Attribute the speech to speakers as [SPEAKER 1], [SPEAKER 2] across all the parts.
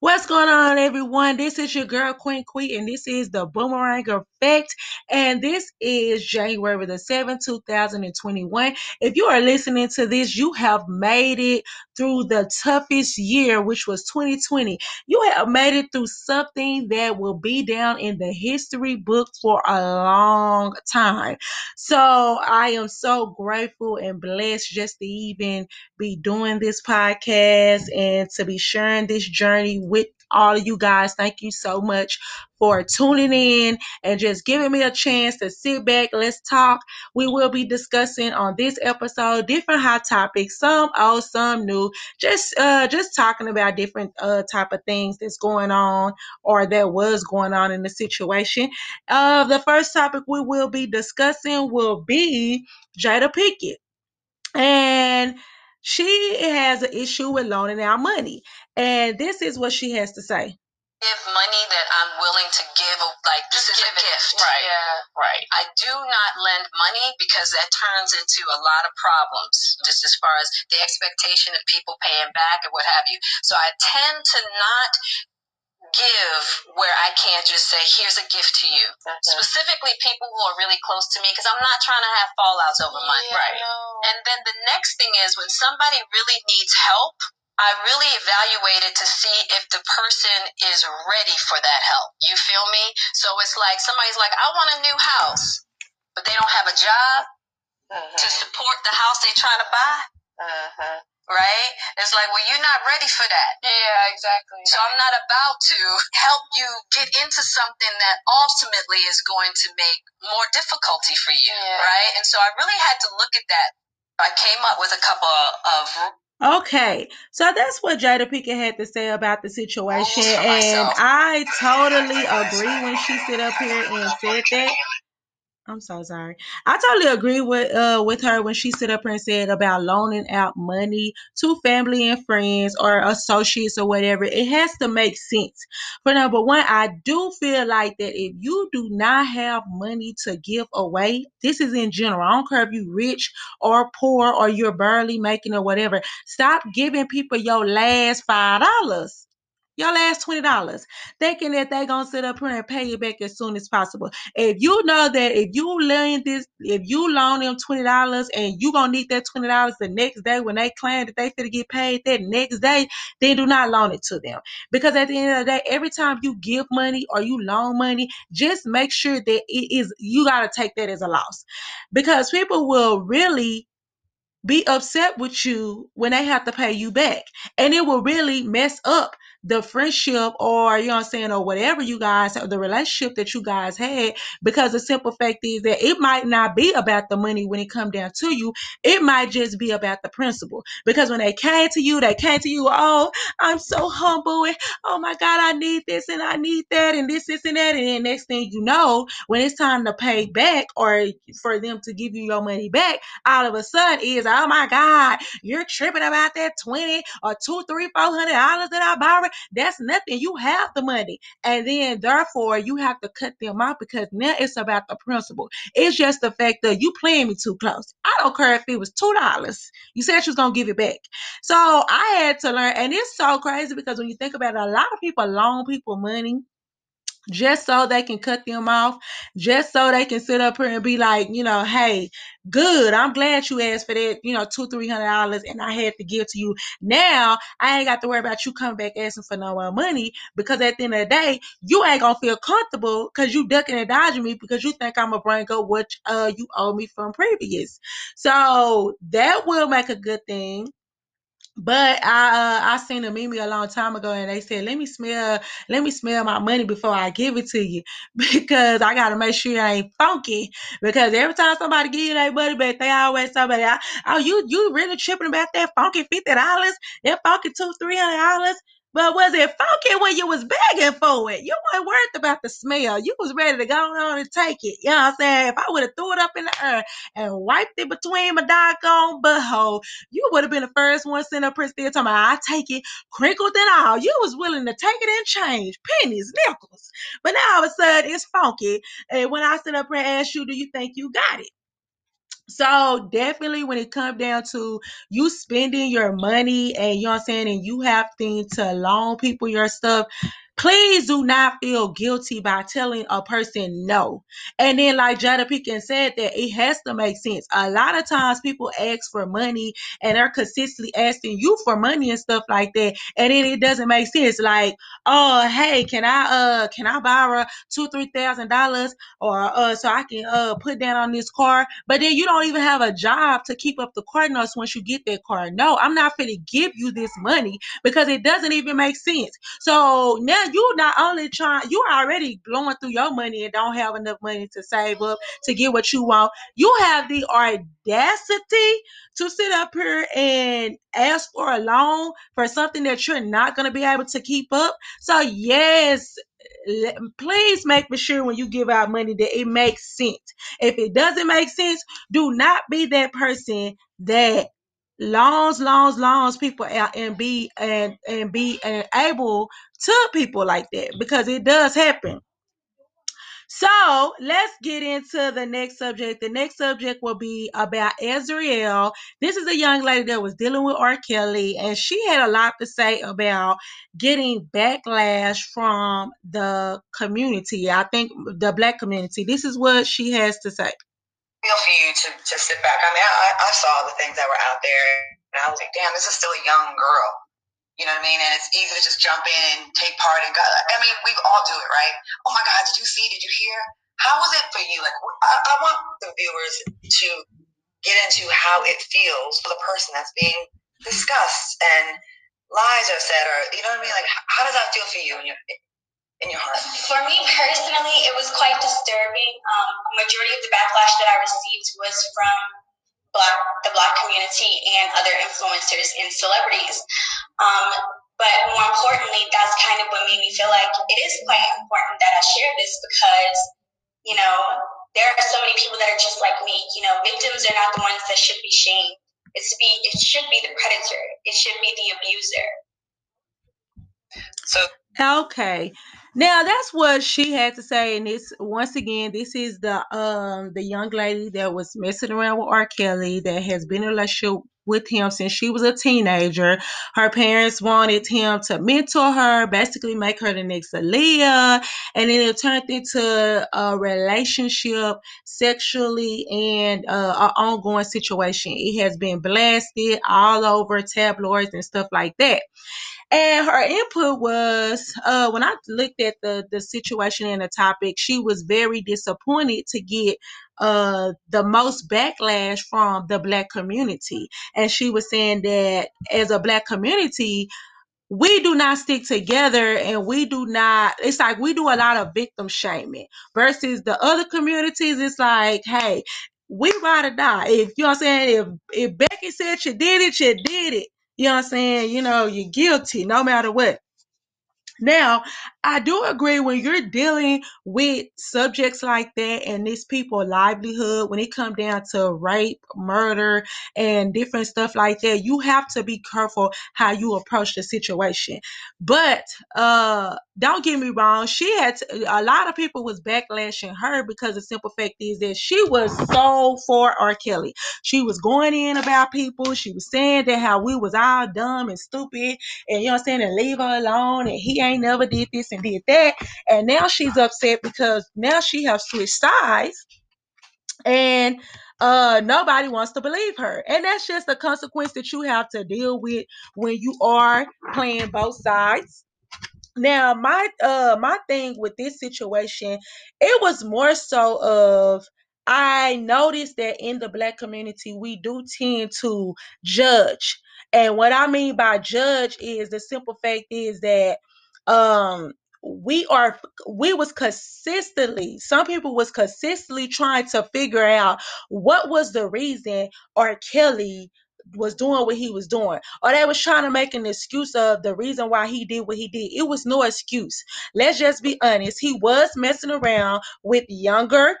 [SPEAKER 1] What's going on, everyone? This is your girl, Queen Queen, and this is the Boomerang Effect. And this is January the 7th, 2021. If you are listening to this, you have made it through the toughest year, which was 2020. You have made it through something that will be down in the history book for a long time. So I am so grateful and blessed just to even be doing this podcast and to be sharing this journey with all of you guys. Thank you so much for tuning in and just giving me a chance to sit back. Let's talk. We will be discussing on this episode different hot topics, some old, some new. Just uh just talking about different uh type of things that's going on or that was going on in the situation. Uh the first topic we will be discussing will be Jada Pinkett. And she has an issue with loaning out money. And this is what she has to say.
[SPEAKER 2] Give money that I'm willing to give, like this is a gift.
[SPEAKER 3] Right.
[SPEAKER 2] Yeah.
[SPEAKER 3] Right.
[SPEAKER 2] I do not lend money because that turns into a lot of problems, mm-hmm. just as far as the expectation of people paying back and what have you. So I tend to not give where I can't just say, here's a gift to you. Specifically, people who are really close to me, because I'm not trying to have fallouts over money.
[SPEAKER 3] Yeah,
[SPEAKER 2] Right.
[SPEAKER 3] no.
[SPEAKER 2] And then the next thing is when somebody really needs help, I really evaluate it to see if the person is ready for that help. You feel me? So it's like somebody's like, I want a new house, but they don't have a job to
[SPEAKER 3] Mhm.
[SPEAKER 2] support the house they're trying to buy,
[SPEAKER 3] Mhm.
[SPEAKER 2] right? It's like, well, you're not ready for that.
[SPEAKER 3] Yeah, exactly.
[SPEAKER 2] So I'm not about to help you get into something that ultimately is going to make more difficulty for you,
[SPEAKER 3] Yeah.
[SPEAKER 2] right? And so I really had to look at that. I came up with a couple of
[SPEAKER 1] Okay, so that's what Jada Pinkett had to say about the
[SPEAKER 2] oh, situation,
[SPEAKER 1] and. I totally agree when she stood up here and said that. I'm so sorry. I totally agree with uh with her when she stood up and said about loaning out money to family and friends or associates or whatever. It has to make sense. For number one, I do feel like that if you do not have money to give away, this is in general. I don't care if you rich or poor or you're barely making or whatever. Stop giving people your last five dollars. Your last twenty dollars, thinking that they're gonna sit up here and pay you back as soon as possible if you know that if you loan this, if you loan them twenty dollars and you gonna need that twenty dollars the next day when they claim that they finna get paid that next day, then do not loan it to them. Because at the end of the day, every time you give money or you loan money, just make sure that it is you gotta take that as a loss. Because people will really be upset with you when they have to pay you back. And it will really mess up the friendship or you know I'm saying, or whatever you guys the relationship that you guys had. Because the simple fact is that it might not be about the money when it come down to you. It might just be about the principle. Because when they came to you, they came to you, oh, I'm so humble and oh my God, I need this and I need that and this, this, and that. And then next thing you know, when it's time to pay back or for them to give you your money back, all of a sudden is, oh my God, you're tripping about that 20 or two, three, four hundred dollars that I borrowed. That's nothing. You have the money. And then therefore you have to cut them off because now it's about the principle. It's just the fact that you playing me too close. I don't care if it was two dollars. You said she was gonna give it back. So I had to learn, and it's so crazy because when you think about it, a lot of people loan people money just so they can cut them off, just so they can sit up here and be like, you know, hey, good. I'm glad you asked for that, you know, two, three hundred dollars, and I had to give to you. Now I ain't got to worry about you coming back asking for no more money because at the end of the day, you ain't gonna feel comfortable because you ducking and dodging me because you think I'm gonna bring up what uh you owe me from previous. So that will make a good thing. But I uh, I seen a meme a long time ago, and they said, "Let me smell, let me smell my money before I give it to you, because I gotta make sure it ain't funky. Because every time somebody give you that money back, they always say, "But I- oh, you you really tripping about that funky fifty dollars, that funky two three hundred dollars." But was it funky when you was begging for it? You weren't worried about the smell. You was ready to go on and take it. You know what I'm saying? If I would have threw it up in the air and wiped it between my doggone butthole, you would have been the first one sitting up here still talking about, I take it, crinkled and all. You was willing to take it and change, pennies, nickels. But now all of a sudden it's funky. And when I sit up and ask you, do you think you got it? So definitely when it comes down to you spending your money and you know what I'm saying, and you having to loan people your stuff, please do not feel guilty by telling a person no. And then like Jada Pinkett said that it has to make sense. A lot of times people ask for money and they're consistently asking you for money and stuff like that. And then it doesn't make sense. Like, oh hey, can I uh can I borrow two, three thousand dollars? or uh so I can uh put down on this car, but then you don't even have a job to keep up the car notes once you get that car. No, I'm not to give you this money because it doesn't even make sense. So now you not only trying, you already blowing through your money and don't have enough money to save up to get what you want. You have the audacity to sit up here and ask for a loan for something that you're not going to be able to keep up. So yes, please make sure when you give out money that it makes sense. If it doesn't make sense, do not be that person that loans, loans, loans people out and be and and be and able to people like that because it does happen. So let's get into the next subject. The next subject will be about Azriel. This is a young lady that was dealing with R. Kelly, and she had a lot to say about getting backlash from the community. I think the black community. This is what she has to say.
[SPEAKER 2] Feel for you to, to sit back. I mean, I, I saw the things that were out there, and I was like, damn, this is still a young girl. You know what I mean? And it's easy to just jump in and take part in God. I mean, we all do it, right? Oh my God, did you see? Did you hear? How was it for you? Like, I, I want the viewers to get into how it feels for the person that's being discussed and lies are said, or you know what I mean? Like, how does that feel for you in your in your heart?
[SPEAKER 4] For me personally, it was quite disturbing. Um, majority of the backlash that I received was from black the black community and other influencers and celebrities. Um, but more importantly, that's kind of what made me feel like it is quite important that I share this because, you know, there are so many people that are just like me. You know, victims are not the ones that should be shamed. It's be it should be the predator. It should be the abuser.
[SPEAKER 2] So
[SPEAKER 1] Okay. Now that's what she had to say. And this once again, this is the um the young lady that was messing around with R. Kelly that has been in a relationship with him since she was a teenager. Her parents wanted him to mentor her, basically make her the next Aaliyah, and then it turned into a relationship sexually and uh, an ongoing situation. It has been blasted all over tabloids and stuff like that. And her input was uh, when I looked at the the situation and the topic, she was very disappointed to get uh, the most backlash from the black community. And she was saying that as a black community, we do not stick together and we do not it's like we do a lot of victim shaming versus the other communities. It's like hey we ride or die. If you know what i'm saying? If if becky said she did it she did it you know what i'm saying? You know you're guilty no matter what. Now, I do agree when you're dealing with subjects like that and these people livelihood, when it come down to rape, murder, and different stuff like that, you have to be careful how you approach the situation. But uh don't get me wrong, she had to, a lot of people was backlashing her because the simple fact is that she was so for R. Kelly. She was going in about people. She was saying that how we was all dumb and stupid and you know what I'm saying, and leave her alone, and he ain't never did this and did that. And now she's upset because now she have switched sides and uh nobody wants to believe her. And that's just a consequence that you have to deal with when you are playing both sides now my uh my thing with this situation it was more so of i noticed that in the black community we do tend to judge and what i mean by judge is the simple fact is that um we are we was consistently some people was consistently trying to figure out what was the reason r. Kelly was doing what he was doing or they was trying to make an excuse of the reason why he did what he did. It was no excuse. Let's just be honest. He was messing around with younger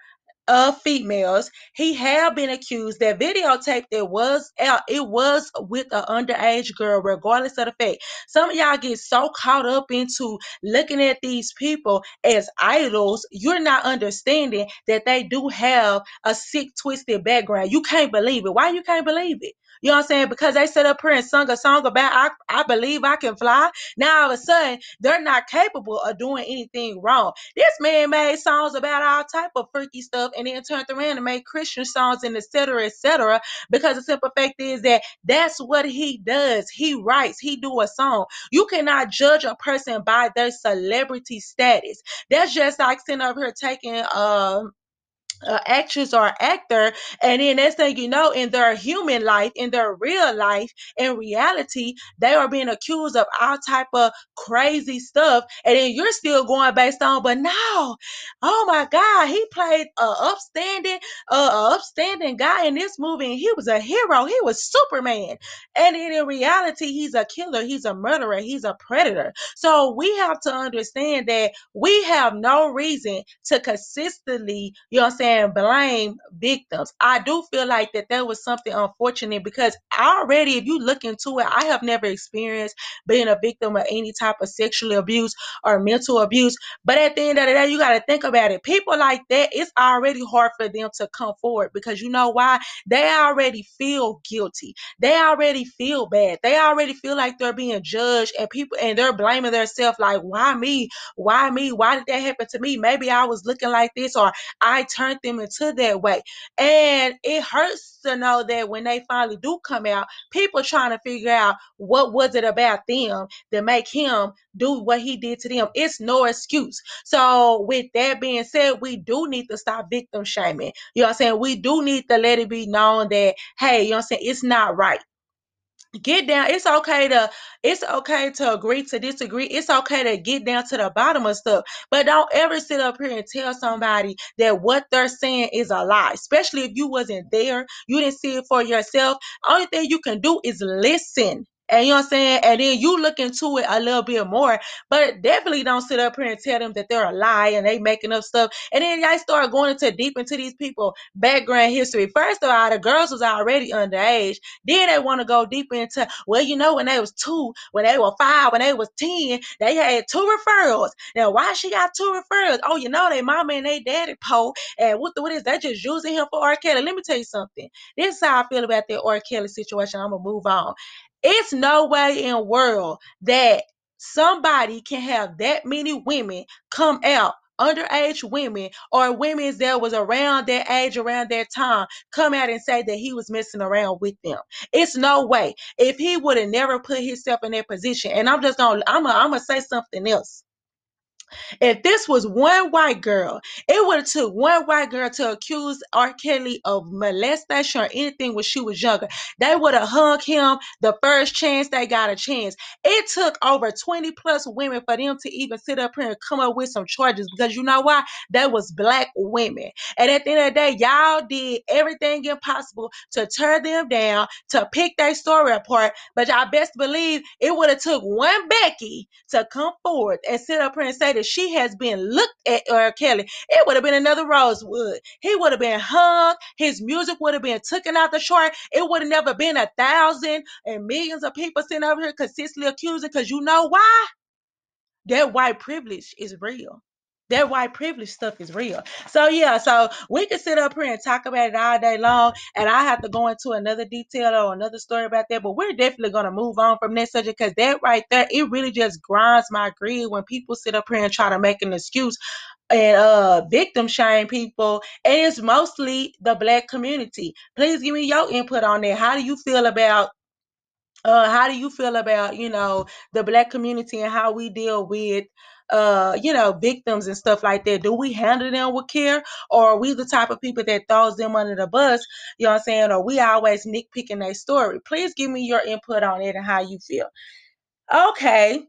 [SPEAKER 1] of females. He had been accused that videotape that was out, it was with an underage girl, regardless of the fact. Some of y'all get so caught up into looking at these people as idols, you're not understanding that they do have a sick, twisted background. You can't believe it. Why you can't believe it? You know what I'm saying? Because they sit up here and sung a song about I, I believe I can fly. Now all of a sudden they're not capable of doing anything wrong. This man made songs about all type of freaky stuff and then turned around and made Christian songs and etc. etc. Because the simple fact is that that's what he does. He writes, he do a song. You cannot judge a person by their celebrity status. That's just like sitting up here taking um uh, actress or actor, and then next thing you know, in their human life, in their real life, in reality, they are being accused of all type of crazy stuff, and then you're still going based on. But no, oh my God, he played a upstanding, uh, upstanding guy in this movie, and he was a hero. He was Superman, and then in reality, he's a killer. He's a murderer. He's a predator. So we have to understand that we have no reason to consistently, you know what I'm saying, blame victims. I do feel like that there was something unfortunate because already, if you look into it, I have never experienced being a victim of any type of sexual abuse or mental abuse. But at the end of the day, you got to think about it. People like that, it's already hard for them to come forward because you know why? They already feel guilty. They already feel bad. They already feel like they're being judged and people and they're blaming themselves like, why me? Why me? Why did that happen to me? Maybe I was looking like this or I turned them into that way. And it hurts to know that when they finally do come out, people trying to figure out what was it about them that make him do what he did to them. It's no excuse. So with that being said, we do need to stop victim shaming. You know what I'm saying? We do need to let it be known that, hey, you know what I'm saying? It's not right get down it's okay to it's okay to agree to disagree. It's okay to get down to the bottom of stuff but don't ever sit up here and tell somebody that what they're saying is a lie especially if you wasn't there you didn't see it for yourself. Only thing you can do is listen and you know what I'm saying? And then you look into it a little bit more, but definitely don't sit up here and tell them that they're a lie and they making up stuff. And then y'all start going into deep into these people background history. First of all, the girls was already underage. Then they want to go deep into, well, you know, when they was two, when they were five, when they was 10, they had two referrals. Now, why she got two referrals? Oh, you know, they mama and they daddy po. And what the what is they just using him for R. Kelly? Let me tell you something. This is how I feel about that R. Kelly situation. I'm gonna move on. It's no way in world that somebody can have that many women come out underage women or women that was around that age around that time come out and say that he was messing around with them. It's no way. If he would have never put himself in that position and i'm just gonna i'm gonna, say something else if this was one white girl, it would have took one white girl to accuse R. Kelly of molestation or anything when she was younger. They would have hung him the first chance they got a chance. It took over 20 plus women for them to even sit up here and come up with some charges because you know why? That was black women. And at the end of the day, y'all did everything impossible to tear them down, to pick their story apart. But y'all best believe it would have took one Becky to come forward and sit up here and say that she has been looked at R. Kelly, it would have been another Rosewood. He would have been hung. His music would have been taken out the chart. It would have never been a thousand and millions of people sitting over here consistently accusing. Because you know why? That white privilege is real. That white privilege stuff is real. So yeah, so we can sit up here and talk about it all day long, and I have to go into another detail or another story about that. But we're definitely gonna move on from that subject because that right there, it really just grinds my greed when people sit up here and try to make an excuse and uh victim shame people and it's mostly the black community please give me your input on that how do you feel about uh how do you feel about you know the black community and how we deal with uh you know victims and stuff like that do we handle them with care or are we the type of people that throws them under the bus you know what i'm saying or we always nitpicking their story please give me your input on it and how you feel okay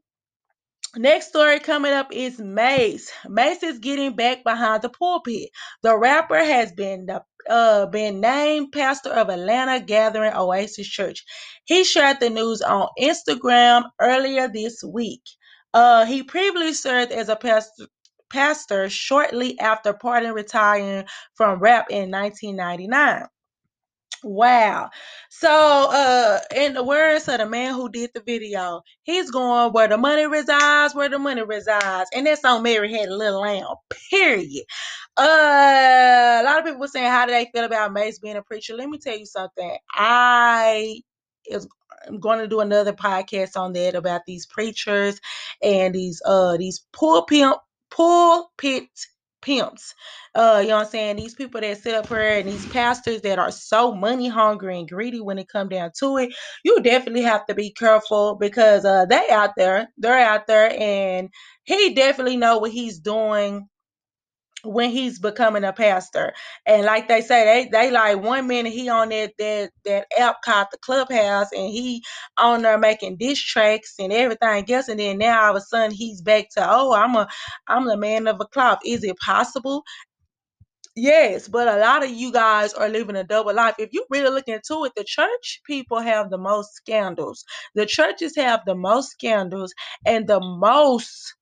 [SPEAKER 1] Next story coming up is Mase. Mase is getting back behind the pulpit. The rapper has been the uh, been named pastor of Atlanta Gathering Oasis Church. He shared the news on Instagram earlier this week. Uh, he previously served as a pastor pastor shortly after parting retiring from rap in 1999. Wow. So, uh, in the words of the man who did the video, he's going where the money resides, where the money resides. And that's on Mary Had a Little Lamb, period. Uh, a lot of people were saying, how do they feel about Mase being a preacher? Let me tell you something. I is I'm going to do another podcast on that about these preachers and these uh these pulpit pulpit pimps. Uh, you know what I'm saying? These people that sit up here and these pastors that are so money hungry and greedy when it come down to it, you definitely have to be careful because uh they out there, they're out there and he definitely know what he's doing when he's becoming a pastor. And like they say, they they like one minute he on that that that app called the clubhouse and he on there making diss tracks and everything else. And then now all of a sudden he's back to, oh, I'm a I'm the man of a cloth. Is it possible? Yes, but a lot of you guys are living a double life. If you really look into it, the church people have the most scandals. The churches have the most scandals and the most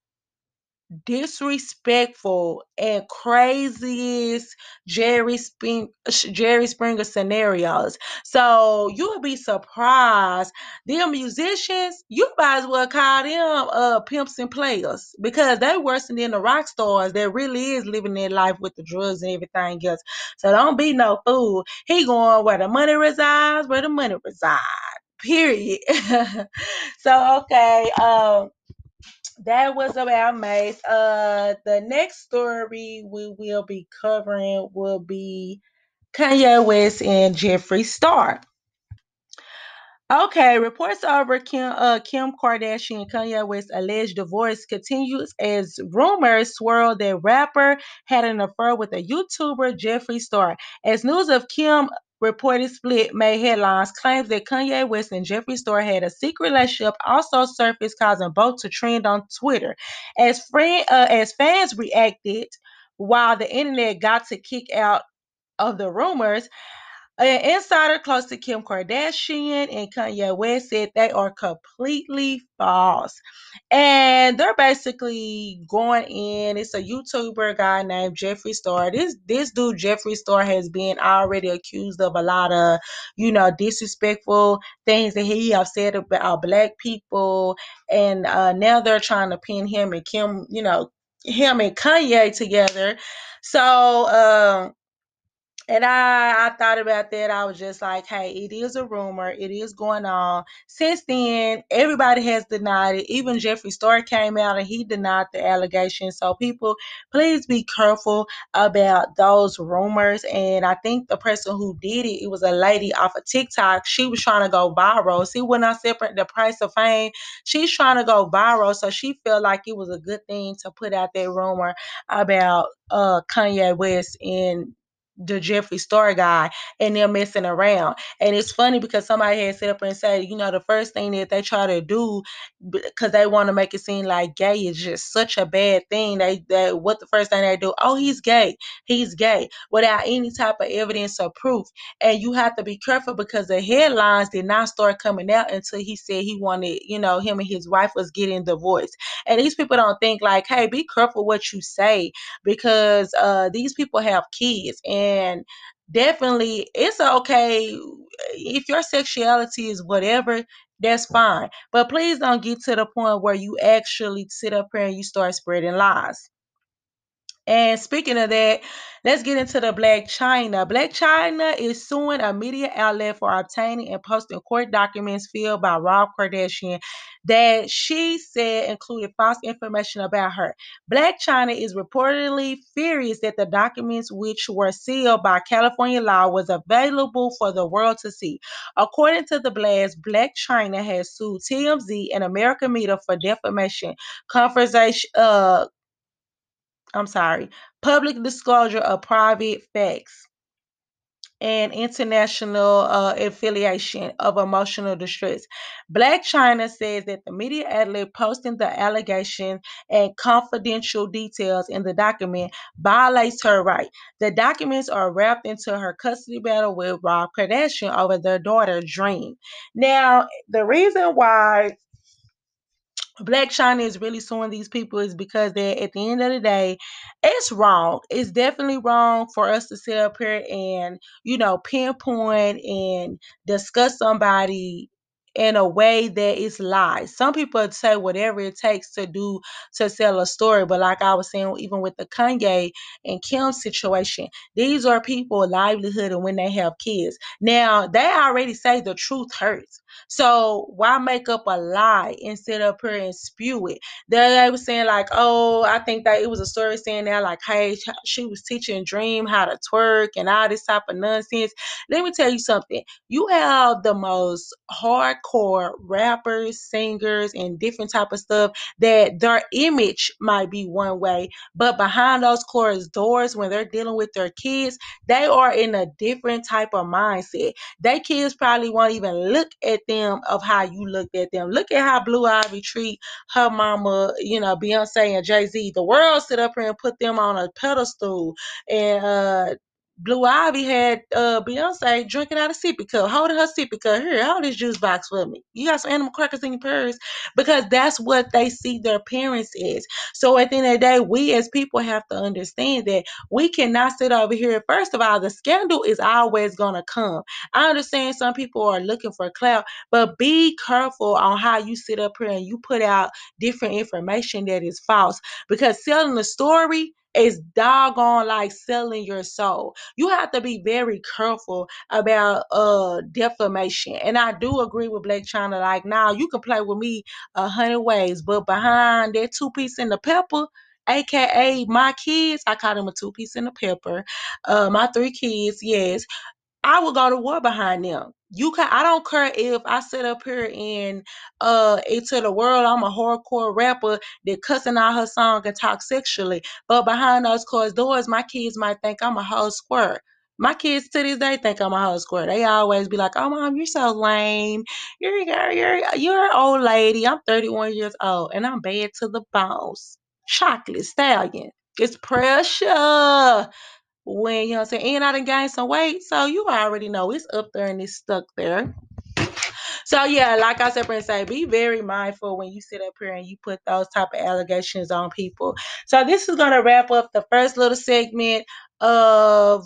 [SPEAKER 1] disrespectful and craziest Jerry Spring Jerry Springer scenarios. So you'll be surprised. Them musicians, you might as well call them uh pimps and players because they worse than the rock stars that really is living their life with the drugs and everything else. So don't be no fool. He going where the money resides, where the money resides. Period. so okay, um that was about Mase. Uh, the next story we will be covering will be Kanye West and Jeffree Star. Okay, reports over Kim, uh, Kim Kardashian and Kanye West's alleged divorce continues as rumors swirl that rapper had an affair with a YouTuber, Jeffree Star. As news of Kim reported split made headlines, claims that Kanye West and Jeffree Star had a secret relationship also surfaced, causing both to trend on Twitter. As friend, uh, as fans reacted, while the internet got to kick out of the rumors, an insider close to Kim Kardashian and Kanye West said they are completely false. And they're basically going in. It's a YouTuber guy named Jeffree Star. This this dude, Jeffree Star, has been already accused of a lot of, you know, disrespectful things that he have said about black people. And uh, now they're trying to pin him and Kim, you know, him and Kanye together. So um and I, I thought about that. I was just like, hey, it is a rumor. It is going on. Since then, everybody has denied it. Even Jeffree Star came out and he denied the allegation. So, people, please be careful about those rumors. And I think the person who did it, it was a lady off of TikTok. She was trying to go viral. See, when I separate the price of fame, she's trying to go viral. So, she felt like it was a good thing to put out that rumor about uh Kanye West and the Jeffree Star guy and they're messing around. And it's funny because somebody had set up and said, you know, the first thing that they try to do because they want to make it seem like gay is just such a bad thing. They they what the first thing they do, oh, he's gay. He's gay without any type of evidence or proof. And you have to be careful because the headlines did not start coming out until he said he wanted, you know, him and his wife was getting divorced. And these people don't think like, hey, be careful what you say because uh these people have kids and definitely it's okay if your sexuality is whatever that's fine. But please don't get to the point where you actually sit up here and you start spreading lies and speaking of that, let's get into the Blac Chyna. Blac Chyna is suing a media outlet for obtaining and posting court documents filled by Rob Kardashian that she said included false information about her. Blac Chyna is reportedly furious that the documents, which were sealed by California law, was available for the world to see. According to the blast, Blac Chyna has sued TMZ and American Media for defamation, conversation, uh, I'm sorry, public disclosure of private facts and international uh, affiliation of emotional distress. Blac Chyna says that the media outlet posting the allegation and confidential details in the document violates her right. The documents are wrapped into her custody battle with Rob Kardashian over their daughter Dream. Now, the reason why Blac Chyna is really suing these people is because that at the end of the day, it's wrong. It's definitely wrong for us to sit up here and, you know, pinpoint and discuss somebody in a way that is lies. Some people say whatever it takes to do to sell a story, but like I was saying, even with the Kanye and Kim situation, these are people livelihood and when they have kids. Now they already say the truth hurts. So why make up a lie sit up here and spew it? They were saying like, oh, I think that it was a story saying that like, hey, she was teaching Dream how to twerk and all this type of nonsense. Let me tell you something. You have the most hardcore rappers, singers, and different type of stuff that their image might be one way, but behind those closed doors, when they're dealing with their kids, they are in a different type of mindset. They kids probably won't even look at them of how you looked at them. Look at how Blue Ivy treat her mama, you know, Beyonce and Jay Z. The world sit up here and put them on a pedestal, and uh, Blue Ivy had uh, Beyonce drinking out of sippy cup, holding her sippy cup. Here, hold this juice box for me. You got some animal crackers in your purse because that's what they see their parents is. So at the end of the day, we as people have to understand that we cannot sit over here. First of all, the scandal is always gonna come. I understand some people are looking for a clout, but be careful on how you sit up here and you put out different information that is false because selling the story is doggone like selling your soul. You have to be very careful about uh defamation. And I do agree with Blac Chyna. Like now you can play with me a hundred ways, but behind that two piece in the pepper, aka my kids, I call them a two piece in the pepper. Uh my three kids, yes. I will go to war behind them. You can I don't care if I sit up here and uh into the world I'm a hardcore rapper that cussing out her song and talk sexually. But behind those closed doors, my kids might think I'm a whole squirt. My kids to this day think I'm a whole squirt. They always be like, "Oh, mom, you're so lame. You're you're you're you're an old lady. I'm 31 years old and I'm bad to the bones. Chocolate stallion. It's pressure when you know what I'm saying, and I done gained some weight, so you already know it's up there and it's stuck there. So yeah, like I said, say, be very mindful when you sit up here and you put those type of allegations on people. So this is gonna wrap up the first little segment of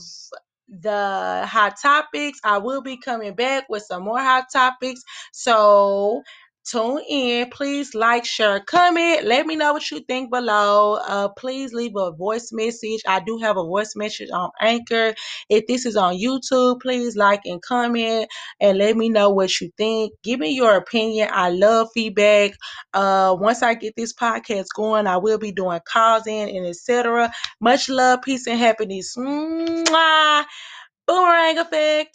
[SPEAKER 1] the hot topics. I will be coming back with some more hot topics. So tune in. Please like, share, comment. Let me know what you think below. Uh, please leave a voice message. I do have a voice message on Anchor. If this is on YouTube, please like and comment and let me know what you think. Give me your opinion. I love feedback. Uh, once I get this podcast going, I will be doing calls in and etc. Much love, peace, and happiness. Mwah! Boomerang effect.